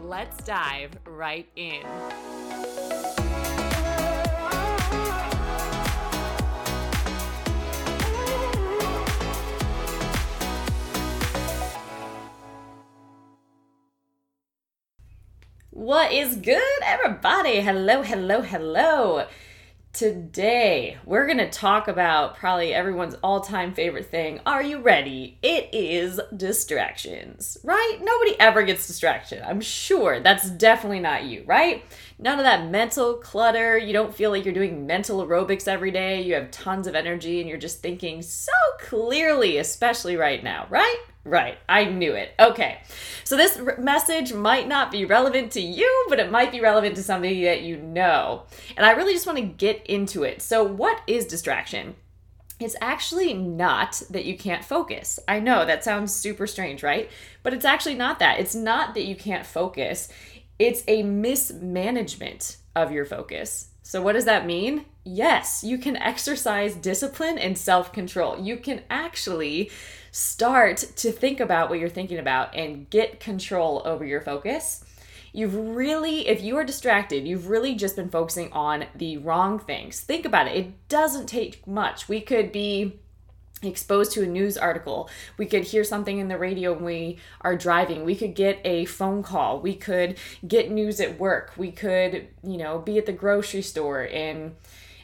let's dive right in. What is good, everybody? Hello, hello, hello. Today, we're going to talk about probably everyone's all time favorite thing. Are you ready? It is distractions, right? Nobody ever gets distracted. I'm sure that's definitely not you, right? None of that mental clutter. You don't feel like you're doing mental aerobics every day. You have tons of energy and you're just thinking so clearly, especially right now, right? Right, I knew it. Okay, so this r- message might not be relevant to you, but it might be relevant to somebody that you know. And I really just want to get into it. So, what is distraction? It's actually not that you can't focus. I know that sounds super strange, right? But it's actually not that. It's not that you can't focus, it's a mismanagement of your focus. So, what does that mean? Yes, you can exercise discipline and self control. You can actually start to think about what you're thinking about and get control over your focus. You've really, if you are distracted, you've really just been focusing on the wrong things. Think about it. It doesn't take much. We could be exposed to a news article. We could hear something in the radio when we are driving. We could get a phone call. We could get news at work. We could, you know, be at the grocery store and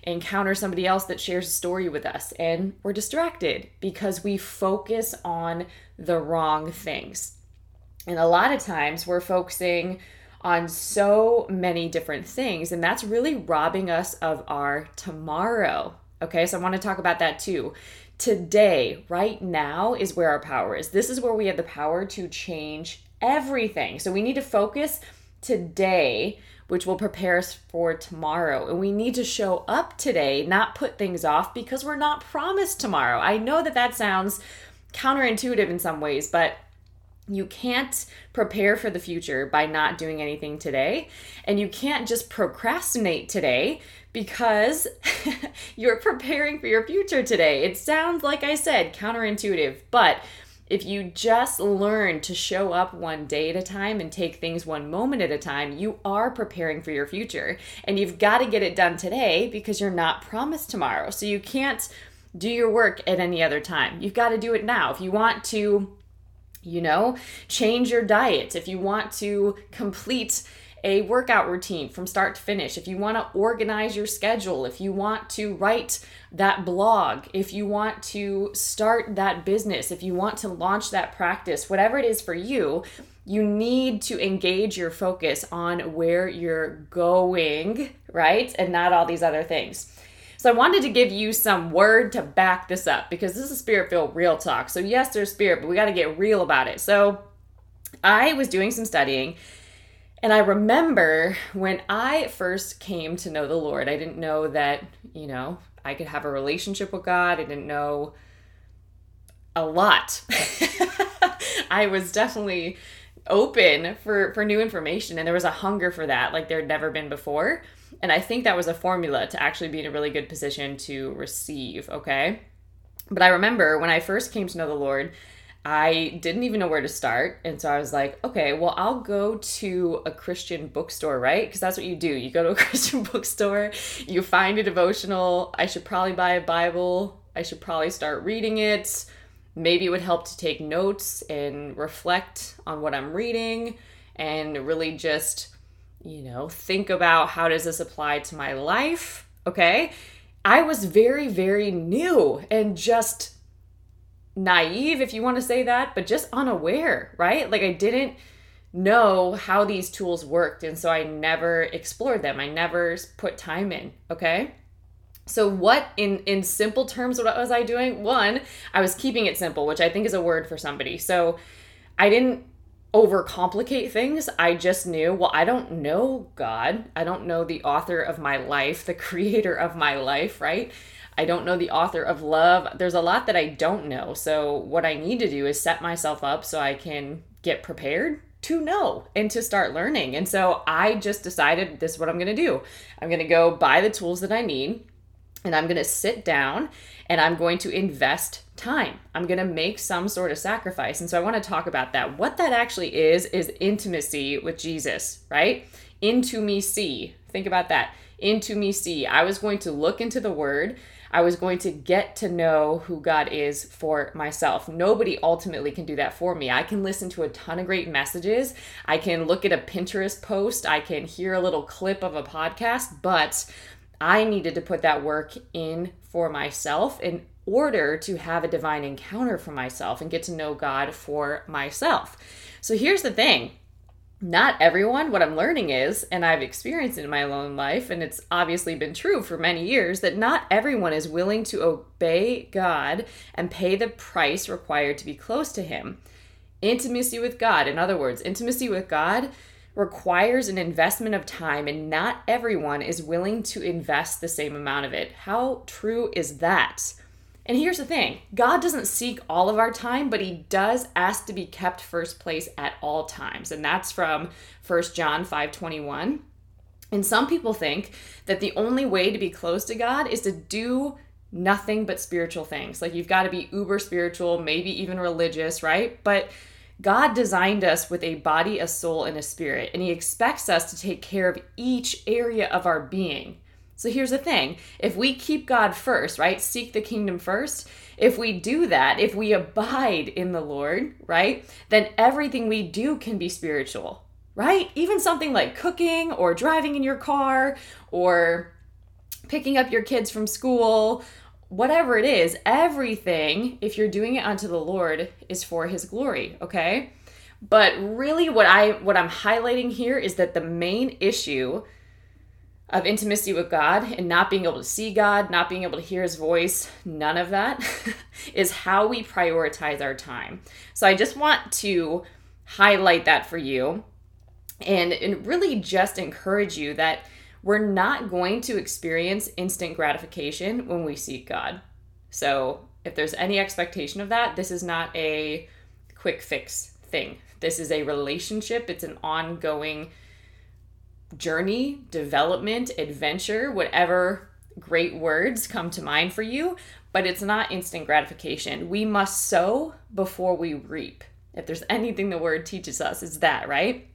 encounter somebody else that shares a story with us and we're distracted because we focus on the wrong things. And a lot of times we're focusing on so many different things, and that's really robbing us of our tomorrow. Okay, so I want to talk about that too. Today, right now, is where our power is. This is where we have the power to change everything. So we need to focus today which will prepare us for tomorrow. And we need to show up today, not put things off because we're not promised tomorrow. I know that that sounds counterintuitive in some ways, but you can't prepare for the future by not doing anything today. And you can't just procrastinate today because you're preparing for your future today. It sounds, like I said, counterintuitive, but if you just learn to show up one day at a time and take things one moment at a time, you are preparing for your future. And you've got to get it done today because you're not promised tomorrow. So you can't do your work at any other time. You've got to do it now. If you want to, you know, change your diet, if you want to complete a workout routine from start to finish, if you want to organize your schedule, if you want to write that blog, if you want to start that business, if you want to launch that practice, whatever it is for you, you need to engage your focus on where you're going, right? And not all these other things. So I wanted to give you some word to back this up because this is spirit filled real talk. So yes, there's spirit, but we got to get real about it. So I was doing some studying and I remember when I first came to know the Lord, I didn't know that, you know, I could have a relationship with God. I didn't know a lot. I was definitely open for for new information and there was a hunger for that like there had never been before. And I think that was a formula to actually be in a really good position to receive, okay? But I remember when I first came to know the Lord, I didn't even know where to start. And so I was like, okay, well, I'll go to a Christian bookstore, right? Because that's what you do. You go to a Christian bookstore, you find a devotional. I should probably buy a Bible. I should probably start reading it. Maybe it would help to take notes and reflect on what I'm reading and really just, you know, think about how does this apply to my life? Okay? I was very, very new and just naive, if you want to say that, but just unaware, right? Like I didn't know how these tools worked. And so I never explored them. I never put time in. Okay. So what in in simple terms what was I doing? One, I was keeping it simple, which I think is a word for somebody. So I didn't overcomplicate things. I just knew, well, I don't know God. I don't know the author of my life, the creator of my life, right? I don't know the author of love. There's a lot that I don't know. So, what I need to do is set myself up so I can get prepared to know and to start learning. And so, I just decided this is what I'm going to do. I'm going to go buy the tools that I need and I'm going to sit down and I'm going to invest time. I'm going to make some sort of sacrifice. And so I want to talk about that. What that actually is, is intimacy with Jesus, right? Into me see. Think about that. Into me see. I was going to look into the word. I was going to get to know who God is for myself. Nobody ultimately can do that for me. I can listen to a ton of great messages. I can look at a Pinterest post. I can hear a little clip of a podcast, but I needed to put that work in for myself in order to have a divine encounter for myself and get to know God for myself. So here's the thing not everyone, what I'm learning is, and I've experienced in my own life, and it's obviously been true for many years, that not everyone is willing to obey God and pay the price required to be close to Him. Intimacy with God, in other words, intimacy with God requires an investment of time, and not everyone is willing to invest the same amount of it. How true is that? And here's the thing God doesn't seek all of our time, but He does ask to be kept first place at all times. And that's from 1 John 5 21. And some people think that the only way to be close to God is to do nothing but spiritual things. Like you've got to be uber spiritual, maybe even religious, right? But God designed us with a body, a soul, and a spirit, and He expects us to take care of each area of our being. So here's the thing if we keep God first, right? Seek the kingdom first. If we do that, if we abide in the Lord, right? Then everything we do can be spiritual, right? Even something like cooking or driving in your car or picking up your kids from school whatever it is, everything, if you're doing it unto the Lord, is for his glory, okay? But really what I what I'm highlighting here is that the main issue of intimacy with God and not being able to see God, not being able to hear his voice, none of that is how we prioritize our time. So I just want to highlight that for you and, and really just encourage you that we're not going to experience instant gratification when we seek God. So, if there's any expectation of that, this is not a quick fix thing. This is a relationship, it's an ongoing journey, development, adventure, whatever great words come to mind for you, but it's not instant gratification. We must sow before we reap. If there's anything the word teaches us, it's that, right?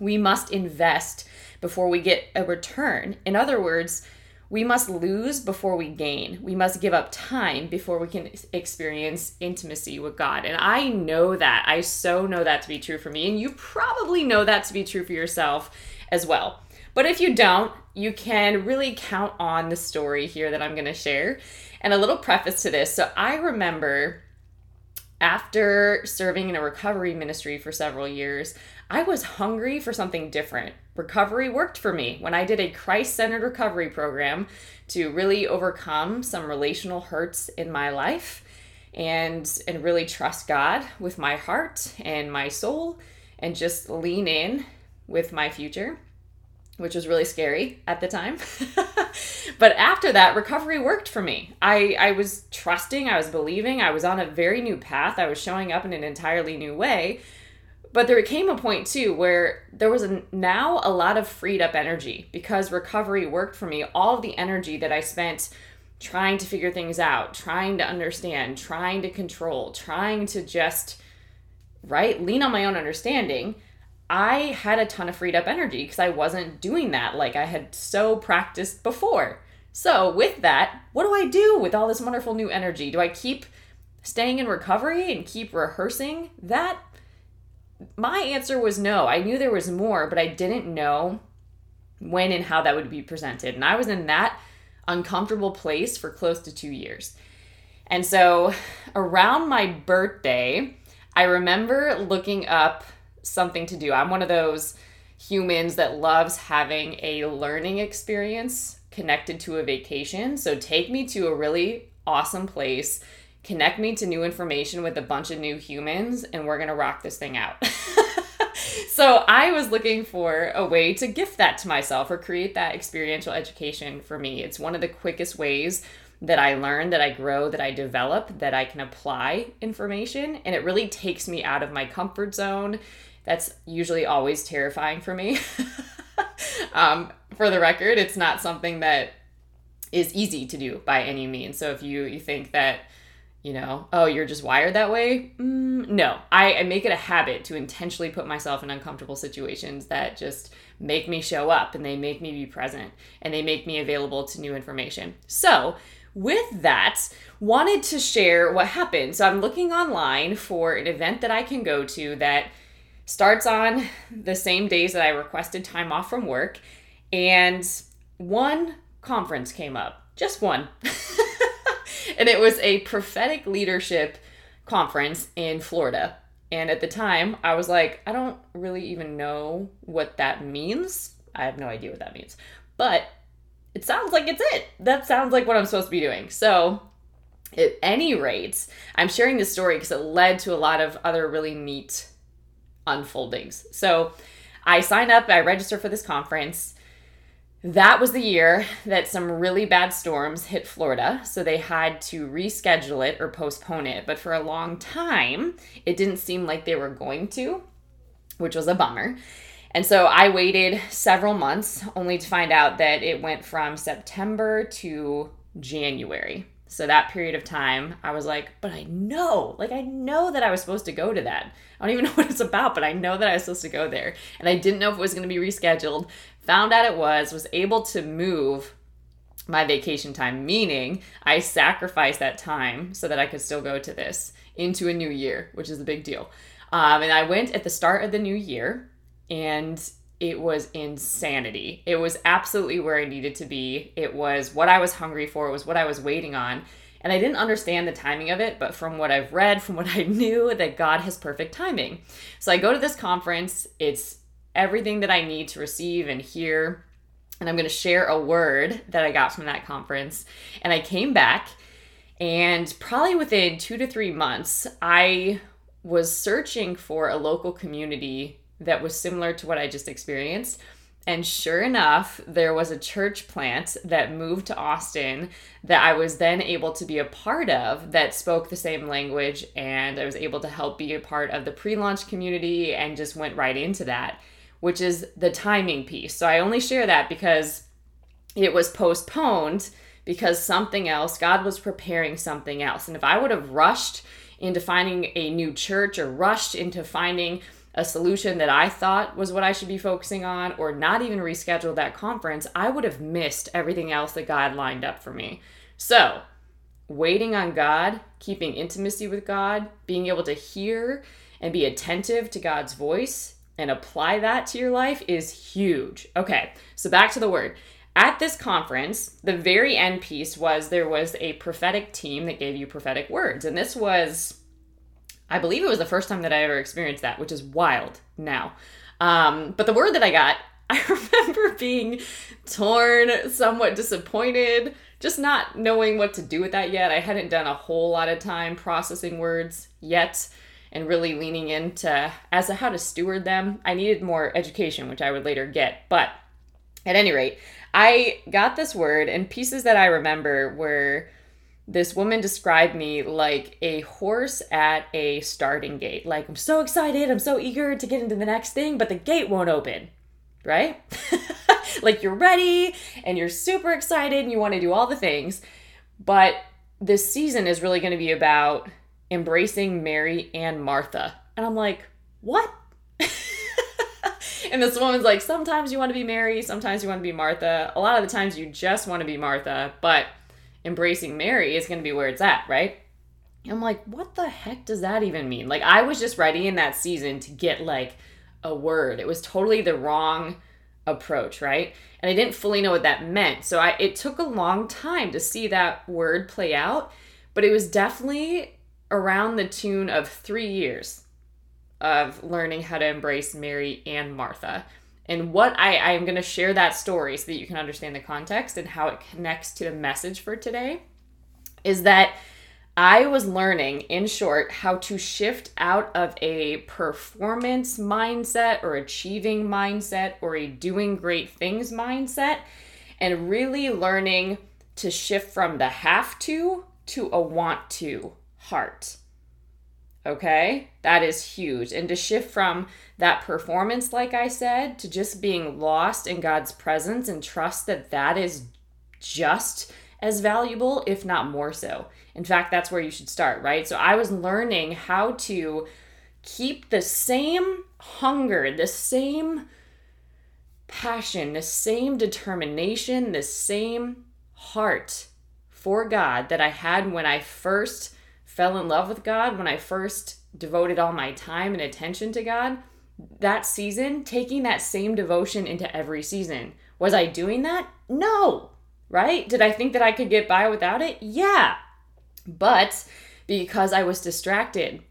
We must invest before we get a return. In other words, we must lose before we gain. We must give up time before we can experience intimacy with God. And I know that. I so know that to be true for me. And you probably know that to be true for yourself as well. But if you don't, you can really count on the story here that I'm going to share. And a little preface to this. So I remember after serving in a recovery ministry for several years, I was hungry for something different. Recovery worked for me when I did a Christ centered recovery program to really overcome some relational hurts in my life and and really trust God with my heart and my soul and just lean in with my future which was really scary at the time. but after that, recovery worked for me. I, I was trusting, I was believing, I was on a very new path, I was showing up in an entirely new way. But there came a point too where there was a, now a lot of freed up energy because recovery worked for me. All the energy that I spent trying to figure things out, trying to understand, trying to control, trying to just, right, lean on my own understanding. I had a ton of freed up energy because I wasn't doing that like I had so practiced before. So, with that, what do I do with all this wonderful new energy? Do I keep staying in recovery and keep rehearsing that? my answer was no. I knew there was more, but I didn't know when and how that would be presented. And I was in that uncomfortable place for close to two years. And so around my birthday, I remember looking up something to do. I'm one of those humans that loves having a learning experience connected to a vacation. So take me to a really awesome place connect me to new information with a bunch of new humans and we're going to rock this thing out. so I was looking for a way to gift that to myself or create that experiential education for me. It's one of the quickest ways that I learn, that I grow, that I develop, that I can apply information. And it really takes me out of my comfort zone. That's usually always terrifying for me. um, for the record, it's not something that is easy to do by any means. So if you you think that you know, oh, you're just wired that way. Mm, no, I, I make it a habit to intentionally put myself in uncomfortable situations that just make me show up and they make me be present and they make me available to new information. So, with that, wanted to share what happened. So, I'm looking online for an event that I can go to that starts on the same days that I requested time off from work, and one conference came up, just one. and it was a prophetic leadership conference in Florida. And at the time, I was like, I don't really even know what that means. I have no idea what that means. But it sounds like it's it. That sounds like what I'm supposed to be doing. So, at any rate, I'm sharing this story because it led to a lot of other really neat unfoldings. So, I sign up, I register for this conference that was the year that some really bad storms hit Florida, so they had to reschedule it or postpone it. But for a long time, it didn't seem like they were going to, which was a bummer. And so I waited several months only to find out that it went from September to January. So that period of time, I was like, but I know, like, I know that I was supposed to go to that. I don't even know what it's about, but I know that I was supposed to go there. And I didn't know if it was going to be rescheduled. Found out it was, was able to move my vacation time, meaning I sacrificed that time so that I could still go to this into a new year, which is a big deal. Um, and I went at the start of the new year, and it was insanity. It was absolutely where I needed to be. It was what I was hungry for, it was what I was waiting on. And I didn't understand the timing of it, but from what I've read, from what I knew, that God has perfect timing. So I go to this conference, it's everything that I need to receive and hear. And I'm going to share a word that I got from that conference. And I came back, and probably within two to three months, I was searching for a local community that was similar to what I just experienced. And sure enough, there was a church plant that moved to Austin that I was then able to be a part of that spoke the same language. And I was able to help be a part of the pre launch community and just went right into that, which is the timing piece. So I only share that because it was postponed because something else, God was preparing something else. And if I would have rushed into finding a new church or rushed into finding a solution that I thought was what I should be focusing on, or not even reschedule that conference, I would have missed everything else that God lined up for me. So, waiting on God, keeping intimacy with God, being able to hear and be attentive to God's voice and apply that to your life is huge. Okay, so back to the word. At this conference, the very end piece was there was a prophetic team that gave you prophetic words. And this was I believe it was the first time that I ever experienced that, which is wild now. Um, but the word that I got, I remember being torn, somewhat disappointed, just not knowing what to do with that yet. I hadn't done a whole lot of time processing words yet and really leaning into as to how to steward them. I needed more education, which I would later get. But at any rate, I got this word, and pieces that I remember were this woman described me like a horse at a starting gate. Like, I'm so excited, I'm so eager to get into the next thing, but the gate won't open, right? like, you're ready and you're super excited and you want to do all the things, but this season is really going to be about embracing Mary and Martha. And I'm like, what? and this woman's like, sometimes you want to be Mary, sometimes you want to be Martha. A lot of the times you just want to be Martha, but embracing Mary is going to be where it's at, right? I'm like, what the heck does that even mean? Like, I was just ready in that season to get like a word. It was totally the wrong approach, right? And I didn't fully know what that meant. So I it took a long time to see that word play out, but it was definitely around the tune of 3 years of learning how to embrace Mary and Martha. And what I, I'm going to share that story so that you can understand the context and how it connects to the message for today is that I was learning, in short, how to shift out of a performance mindset or achieving mindset or a doing great things mindset and really learning to shift from the have to to a want to heart. Okay? That is huge. And to shift from that performance, like I said, to just being lost in God's presence and trust that that is just as valuable, if not more so. In fact, that's where you should start, right? So I was learning how to keep the same hunger, the same passion, the same determination, the same heart for God that I had when I first fell in love with God, when I first devoted all my time and attention to God. That season, taking that same devotion into every season. Was I doing that? No right? Did I think that I could get by without it? Yeah. But because I was distracted,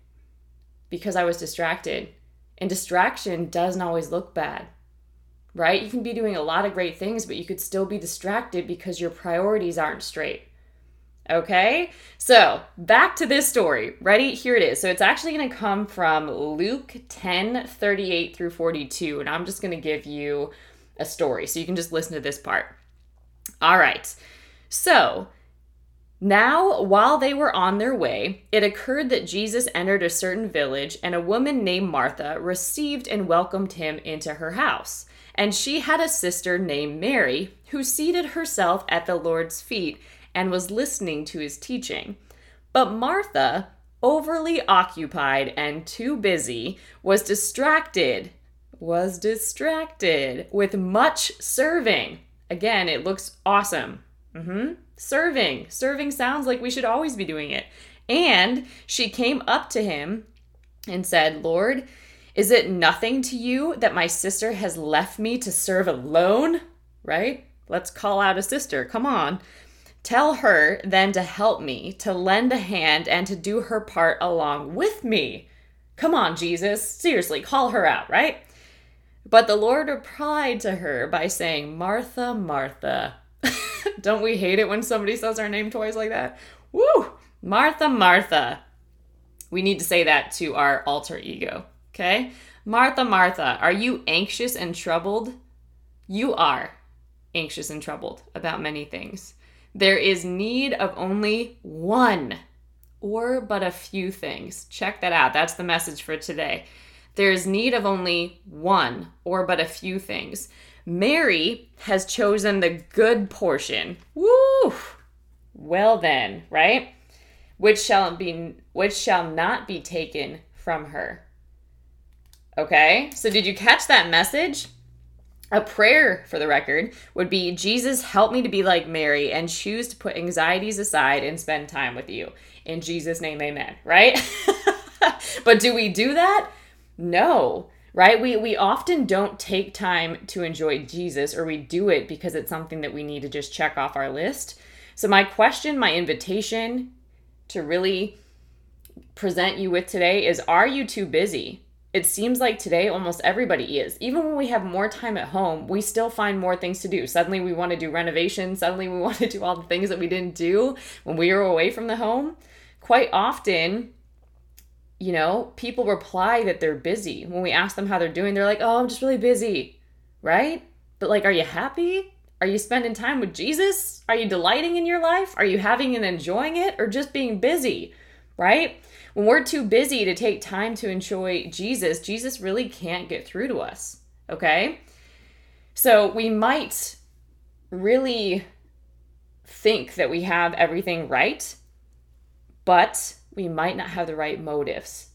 because I was distracted, and distraction doesn't always look bad, right? You can be doing a lot of great things, but you could still be distracted because your priorities aren't straight. Okay, so back to this story. Ready? Here it is. So it's actually going to come from Luke 10 38 through 42, and I'm just going to give you a story so you can just listen to this part. All right. So, now, while they were on their way, it occurred that Jesus entered a certain village, and a woman named Martha received and welcomed him into her house. And she had a sister named Mary, who seated herself at the Lord's feet and was listening to his teaching. But Martha, overly occupied and too busy, was distracted, was distracted with much serving. Again, it looks awesome. Mm-hmm. Serving. Serving sounds like we should always be doing it. And she came up to him and said, Lord, is it nothing to you that my sister has left me to serve alone? Right? Let's call out a sister. Come on. Tell her then to help me, to lend a hand, and to do her part along with me. Come on, Jesus. Seriously, call her out, right? But the Lord replied to her by saying, Martha, Martha. Don't we hate it when somebody says our name twice like that? Woo! Martha, Martha. We need to say that to our alter ego, okay? Martha, Martha, are you anxious and troubled? You are anxious and troubled about many things. There is need of only one or but a few things. Check that out. That's the message for today. There is need of only one or but a few things. Mary has chosen the good portion. Woo! Well then, right? Which shall be which shall not be taken from her. Okay? So did you catch that message? A prayer for the record would be Jesus, help me to be like Mary and choose to put anxieties aside and spend time with you. In Jesus' name, amen. Right? but do we do that? No, right? We we often don't take time to enjoy Jesus or we do it because it's something that we need to just check off our list. So my question, my invitation to really present you with today is are you too busy? It seems like today almost everybody is. Even when we have more time at home, we still find more things to do. Suddenly we want to do renovations, suddenly we want to do all the things that we didn't do when we were away from the home. Quite often, you know, people reply that they're busy. When we ask them how they're doing, they're like, oh, I'm just really busy, right? But like, are you happy? Are you spending time with Jesus? Are you delighting in your life? Are you having and enjoying it or just being busy, right? When we're too busy to take time to enjoy Jesus, Jesus really can't get through to us, okay? So we might really think that we have everything right, but we might not have the right motives.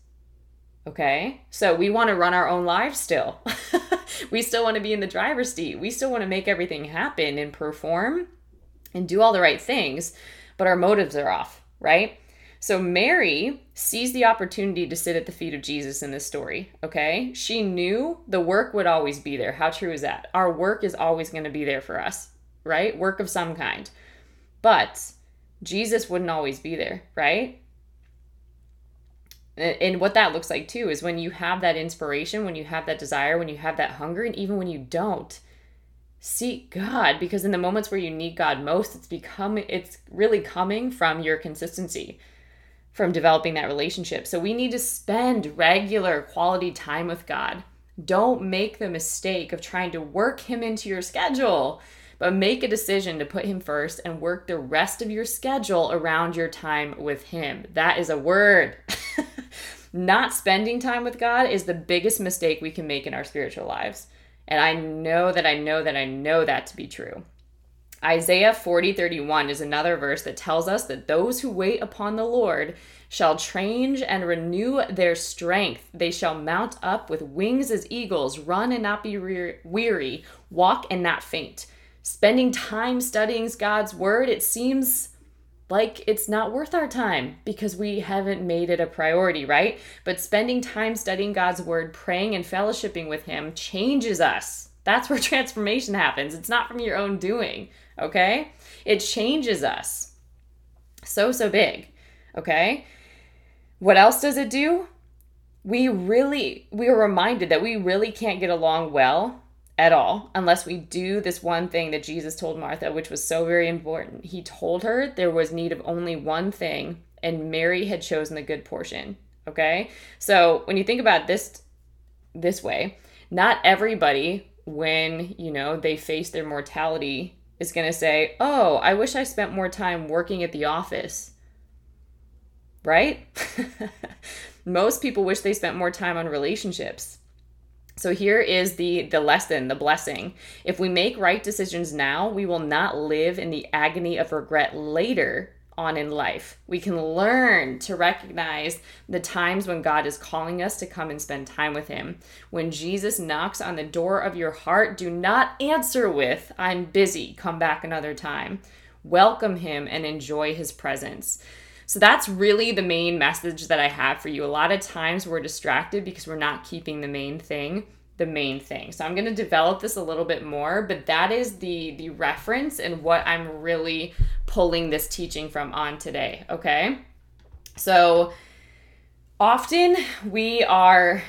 Okay? So we want to run our own lives still. we still want to be in the driver's seat. We still want to make everything happen and perform and do all the right things, but our motives are off, right? So Mary sees the opportunity to sit at the feet of Jesus in this story, okay? She knew the work would always be there. How true is that? Our work is always going to be there for us, right? Work of some kind. But Jesus wouldn't always be there, right? and what that looks like too is when you have that inspiration when you have that desire when you have that hunger and even when you don't seek god because in the moments where you need god most it's become it's really coming from your consistency from developing that relationship. So we need to spend regular quality time with God. Don't make the mistake of trying to work Him into your schedule, but make a decision to put Him first and work the rest of your schedule around your time with Him. That is a word. Not spending time with God is the biggest mistake we can make in our spiritual lives. And I know that I know that I know that to be true. Isaiah 40 31 is another verse that tells us that those who wait upon the Lord shall change and renew their strength. They shall mount up with wings as eagles, run and not be weary, walk and not faint. Spending time studying God's word, it seems like it's not worth our time because we haven't made it a priority, right? But spending time studying God's word, praying and fellowshipping with Him changes us. That's where transformation happens. It's not from your own doing, okay? It changes us. So, so big, okay? What else does it do? We really, we are reminded that we really can't get along well at all unless we do this one thing that Jesus told Martha, which was so very important. He told her there was need of only one thing, and Mary had chosen the good portion. Okay? So when you think about this this way, not everybody, when you know they face their mortality, is gonna say, Oh, I wish I spent more time working at the office. Right? Most people wish they spent more time on relationships so here is the the lesson, the blessing. If we make right decisions now, we will not live in the agony of regret later on in life. We can learn to recognize the times when God is calling us to come and spend time with Him. When Jesus knocks on the door of your heart, do not answer with, I'm busy, come back another time. Welcome Him and enjoy His presence. So that's really the main message that I have for you. A lot of times we're distracted because we're not keeping the main thing the main thing. So I'm going to develop this a little bit more, but that is the the reference and what I'm really pulling this teaching from on today, okay? So often we are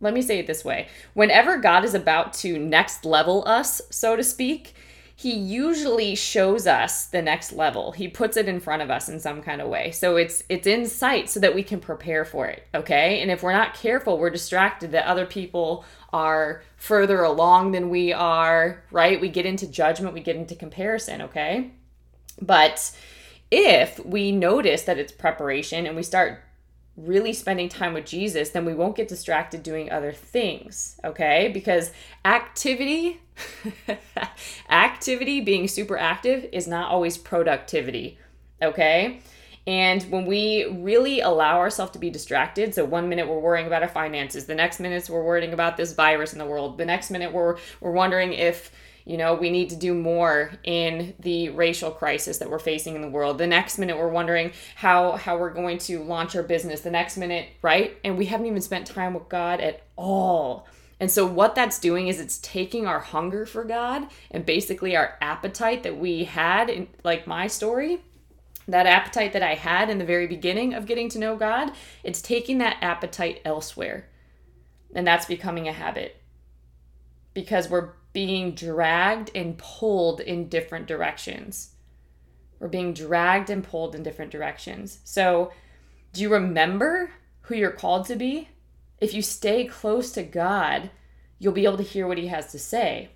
let me say it this way. Whenever God is about to next level us, so to speak, he usually shows us the next level. He puts it in front of us in some kind of way. So it's it's in sight so that we can prepare for it, okay? And if we're not careful, we're distracted that other people are further along than we are, right? We get into judgment, we get into comparison, okay? But if we notice that it's preparation and we start really spending time with Jesus, then we won't get distracted doing other things, okay? Because activity, activity, being super active, is not always productivity, okay? And when we really allow ourselves to be distracted, so one minute we're worrying about our finances, the next minute we're worrying about this virus in the world, the next minute we're, we're wondering if you know, we need to do more in the racial crisis that we're facing in the world. The next minute we're wondering how how we're going to launch our business. The next minute, right? And we haven't even spent time with God at all. And so what that's doing is it's taking our hunger for God and basically our appetite that we had in like my story, that appetite that I had in the very beginning of getting to know God, it's taking that appetite elsewhere. And that's becoming a habit. Because we're being dragged and pulled in different directions. We're being dragged and pulled in different directions. So, do you remember who you're called to be? If you stay close to God, you'll be able to hear what He has to say.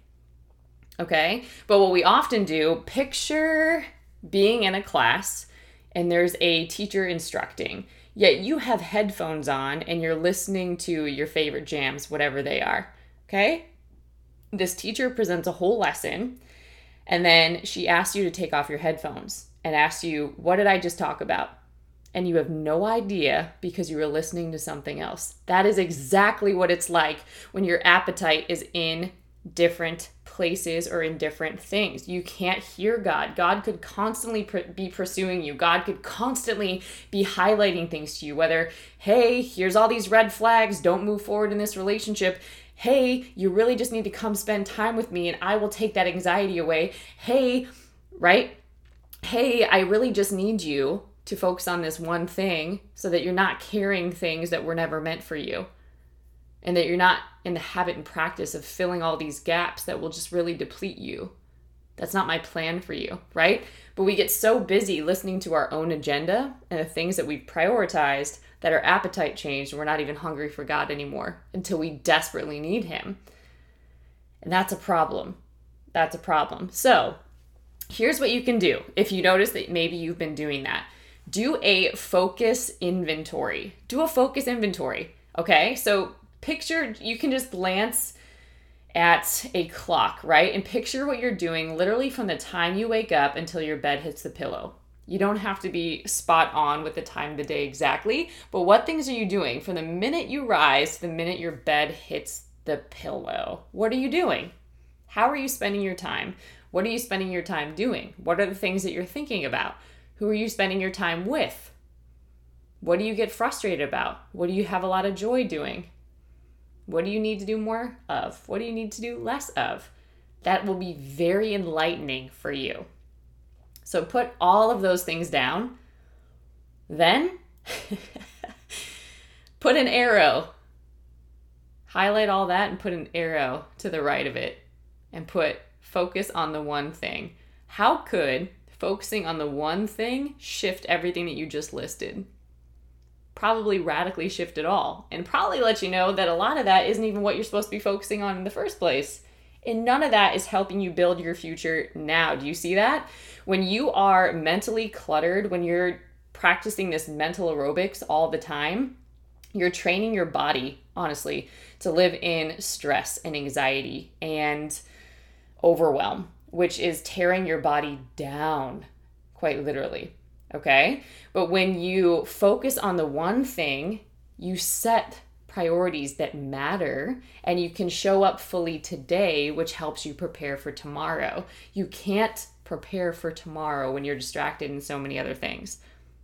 Okay? But what we often do, picture being in a class and there's a teacher instructing, yet you have headphones on and you're listening to your favorite jams, whatever they are. Okay? this teacher presents a whole lesson and then she asks you to take off your headphones and asks you, What did I just talk about? And you have no idea because you were listening to something else. That is exactly what it's like when your appetite is in different places or in different things. You can't hear God. God could constantly pr- be pursuing you. God could constantly be highlighting things to you, whether, hey, here's all these red flags, don't move forward in this relationship hey, you really just need to come spend time with me and I will take that anxiety away. Hey, right? Hey, I really just need you to focus on this one thing so that you're not carrying things that were never meant for you. And that you're not in the habit and practice of filling all these gaps that will just really deplete you. That's not my plan for you, right? But we get so busy listening to our own agenda and the things that we've prioritized that our appetite changed and we're not even hungry for God anymore until we desperately need Him. And that's a problem. That's a problem. So, here's what you can do if you notice that maybe you've been doing that do a focus inventory. Do a focus inventory. Okay. So, picture, you can just glance at a clock, right? And picture what you're doing literally from the time you wake up until your bed hits the pillow. You don't have to be spot on with the time of the day exactly, but what things are you doing from the minute you rise to the minute your bed hits the pillow? What are you doing? How are you spending your time? What are you spending your time doing? What are the things that you're thinking about? Who are you spending your time with? What do you get frustrated about? What do you have a lot of joy doing? What do you need to do more of? What do you need to do less of? That will be very enlightening for you. So put all of those things down. Then put an arrow. Highlight all that and put an arrow to the right of it and put focus on the one thing. How could focusing on the one thing shift everything that you just listed? probably radically shift it all and probably let you know that a lot of that isn't even what you're supposed to be focusing on in the first place. And none of that is helping you build your future now. Do you see that? When you are mentally cluttered, when you're practicing this mental aerobics all the time, you're training your body, honestly, to live in stress and anxiety and overwhelm, which is tearing your body down, quite literally okay? But when you focus on the one thing, you set priorities that matter and you can show up fully today, which helps you prepare for tomorrow. You can't prepare for tomorrow when you're distracted in so many other things.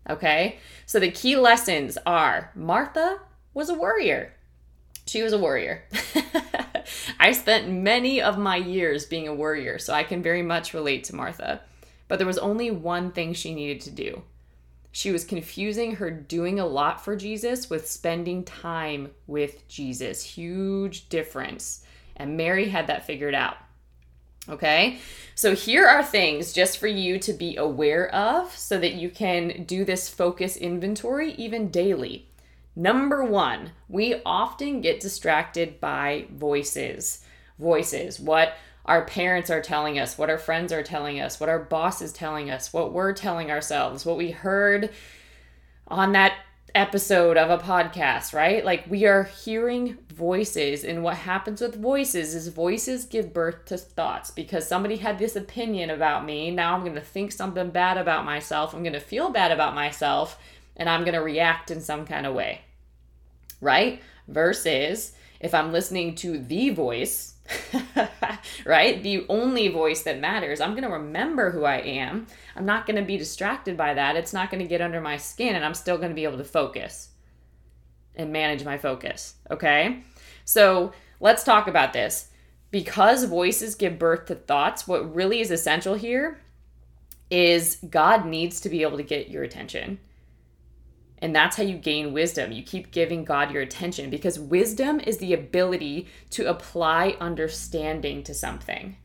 Okay? So the key lessons are Martha was a worrier. She was a warrior. I spent many of my years being a warrior, so I can very much relate to Martha. But there was only one thing she needed to do. She was confusing her doing a lot for Jesus with spending time with Jesus. Huge difference. And Mary had that figured out. Okay, so here are things just for you to be aware of so that you can do this focus inventory even daily. Number one, we often get distracted by voices. Voices. What our parents are telling us, what our friends are telling us, what our boss is telling us, what we're telling ourselves, what we heard on that episode of a podcast, right? Like we are hearing voices, and what happens with voices is voices give birth to thoughts because somebody had this opinion about me. Now I'm going to think something bad about myself. I'm going to feel bad about myself, and I'm going to react in some kind of way, right? Versus if I'm listening to the voice, right? The only voice that matters. I'm going to remember who I am. I'm not going to be distracted by that. It's not going to get under my skin, and I'm still going to be able to focus and manage my focus. Okay? So let's talk about this. Because voices give birth to thoughts, what really is essential here is God needs to be able to get your attention. And that's how you gain wisdom. You keep giving God your attention because wisdom is the ability to apply understanding to something.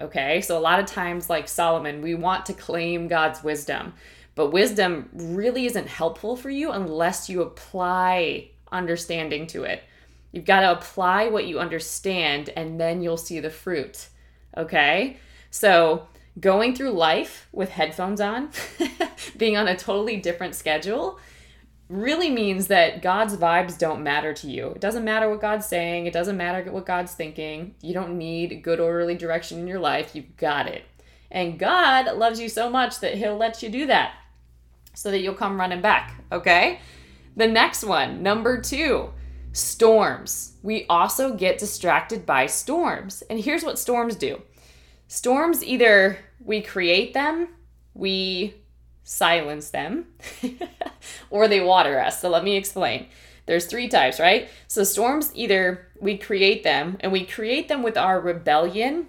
Okay, so a lot of times, like Solomon, we want to claim God's wisdom, but wisdom really isn't helpful for you unless you apply understanding to it. You've got to apply what you understand and then you'll see the fruit. Okay, so going through life with headphones on, being on a totally different schedule, really means that God's vibes don't matter to you. It doesn't matter what God's saying, it doesn't matter what God's thinking. You don't need good, orderly direction in your life. You've got it. And God loves you so much that He'll let you do that so that you'll come running back, okay? The next one, number two, storms. We also get distracted by storms. And here's what storms do storms either we create them, we silence them, or they water us. So let me explain. There's three types, right? So storms either we create them and we create them with our rebellion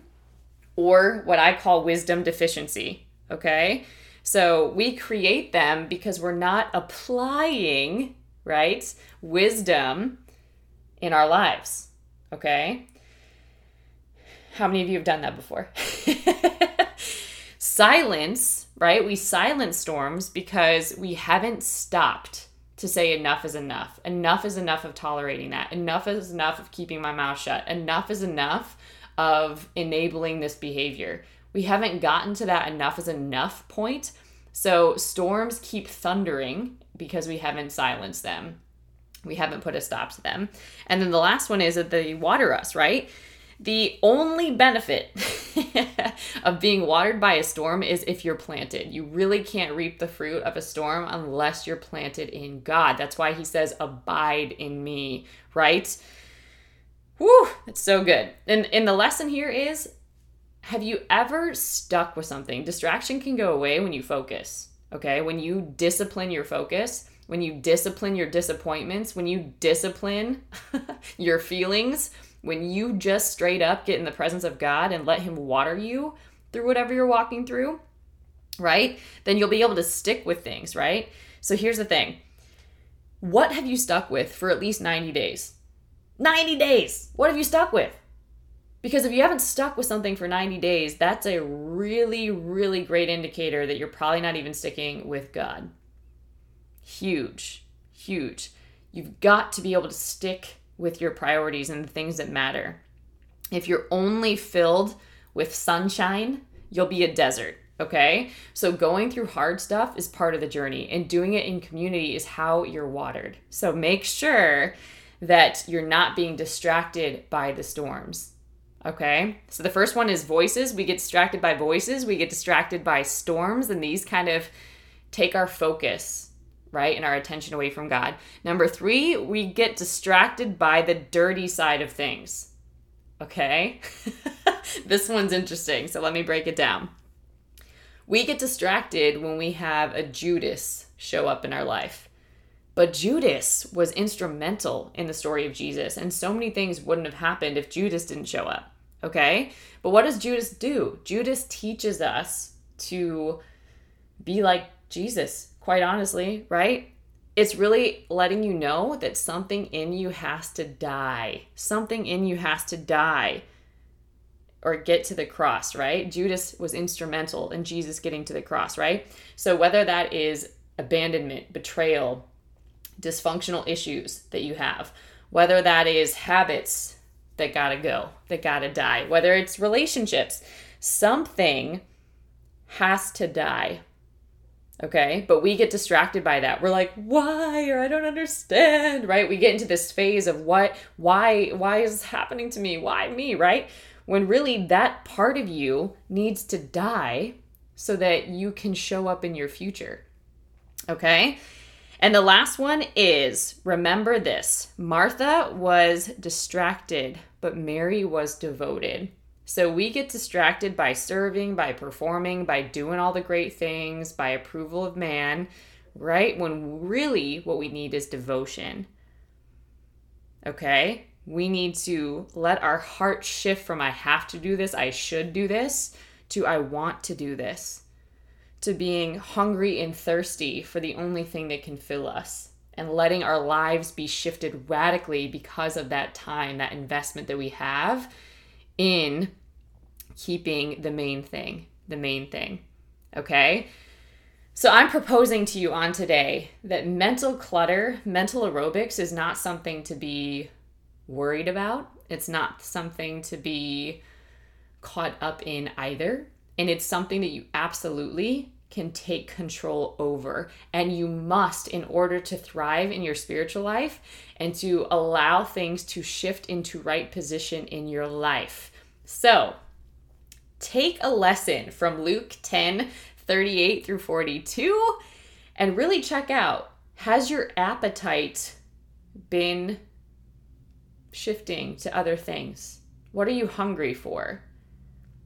or what I call wisdom deficiency, okay? So we create them because we're not applying, right, wisdom in our lives, okay? How many of you have done that before? Silence, right? We silence storms because we haven't stopped to say enough is enough. Enough is enough of tolerating that. Enough is enough of keeping my mouth shut. Enough is enough of enabling this behavior. We haven't gotten to that enough is enough point. So storms keep thundering because we haven't silenced them. We haven't put a stop to them. And then the last one is that they water us, right? The only benefit of being watered by a storm is if you're planted. You really can't reap the fruit of a storm unless you're planted in God. That's why he says, Abide in me, right? Whew, it's so good. And, and the lesson here is have you ever stuck with something? Distraction can go away when you focus, okay? When you discipline your focus, when you discipline your disappointments, when you discipline your feelings, when you just straight up get in the presence of God and let Him water you through whatever you're walking through, right? Then you'll be able to stick with things, right? So here's the thing what have you stuck with for at least 90 days? 90 days! What have you stuck with? Because if you haven't stuck with something for 90 days, that's a really, really great indicator that you're probably not even sticking with God. Huge, huge. You've got to be able to stick with your priorities and the things that matter. If you're only filled with sunshine, you'll be a desert. Okay. So going through hard stuff is part of the journey, and doing it in community is how you're watered. So make sure that you're not being distracted by the storms. Okay. So the first one is voices. We get distracted by voices, we get distracted by storms, and these kind of take our focus right? And our attention away from God. Number three, we get distracted by the dirty side of things. Okay? this one's interesting, so let me break it down. We get distracted when we have a Judas show up in our life. But Judas was instrumental in the story of Jesus, and so many things wouldn't have happened if Judas didn't show up. Okay? But what does Judas do? Judas teaches us to be like Jesus, quite honestly, right? It's really letting you know that something in you has to die. Something in you has to die or get to the cross, right? Judas was instrumental in Jesus getting to the cross, right? So whether that is abandonment, betrayal, dysfunctional issues that you have, whether that is habits that gotta go, that gotta die, whether it's relationships, something has to die Okay. But we get distracted by that. We're like, why? Or I don't understand, right? We get into this phase of what, why, why is this happening to me? Why me, right? When really that part of you needs to die so that you can show up in your future. Okay. And the last one is remember this Martha was distracted, but Mary was devoted. So we get distracted by serving, by performing, by doing all the great things, by approval of man, right? When really what we need is devotion. Okay? We need to let our heart shift from I have to do this, I should do this, to I want to do this, to being hungry and thirsty for the only thing that can fill us, and letting our lives be shifted radically because of that time, that investment that we have in keeping the main thing, the main thing. Okay? So I'm proposing to you on today that mental clutter, mental aerobics is not something to be worried about. It's not something to be caught up in either. And it's something that you absolutely can take control over. And you must, in order to thrive in your spiritual life and to allow things to shift into right position in your life. So, take a lesson from Luke 10 38 through 42 and really check out has your appetite been shifting to other things? What are you hungry for?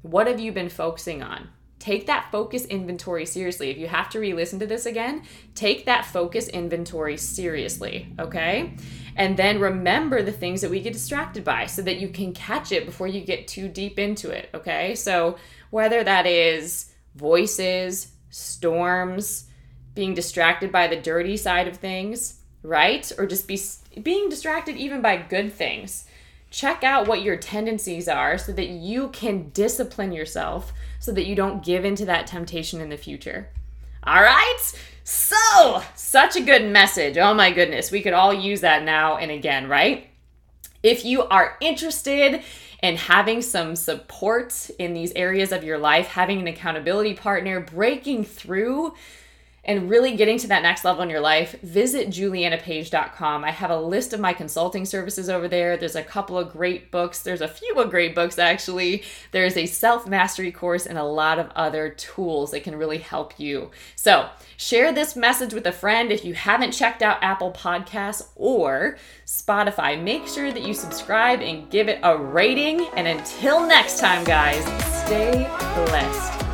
What have you been focusing on? Take that focus inventory seriously. If you have to re listen to this again, take that focus inventory seriously, okay? And then remember the things that we get distracted by so that you can catch it before you get too deep into it, okay? So, whether that is voices, storms, being distracted by the dirty side of things, right? Or just be being distracted even by good things. Check out what your tendencies are so that you can discipline yourself so that you don't give into that temptation in the future. All right? So, such a good message. Oh my goodness. We could all use that now and again, right? If you are interested in having some support in these areas of your life, having an accountability partner, breaking through and really getting to that next level in your life, visit julianapage.com. I have a list of my consulting services over there. There's a couple of great books. There's a few of great books, actually. There's a self mastery course and a lot of other tools that can really help you. So, share this message with a friend. If you haven't checked out Apple Podcasts or Spotify, make sure that you subscribe and give it a rating. And until next time, guys, stay blessed.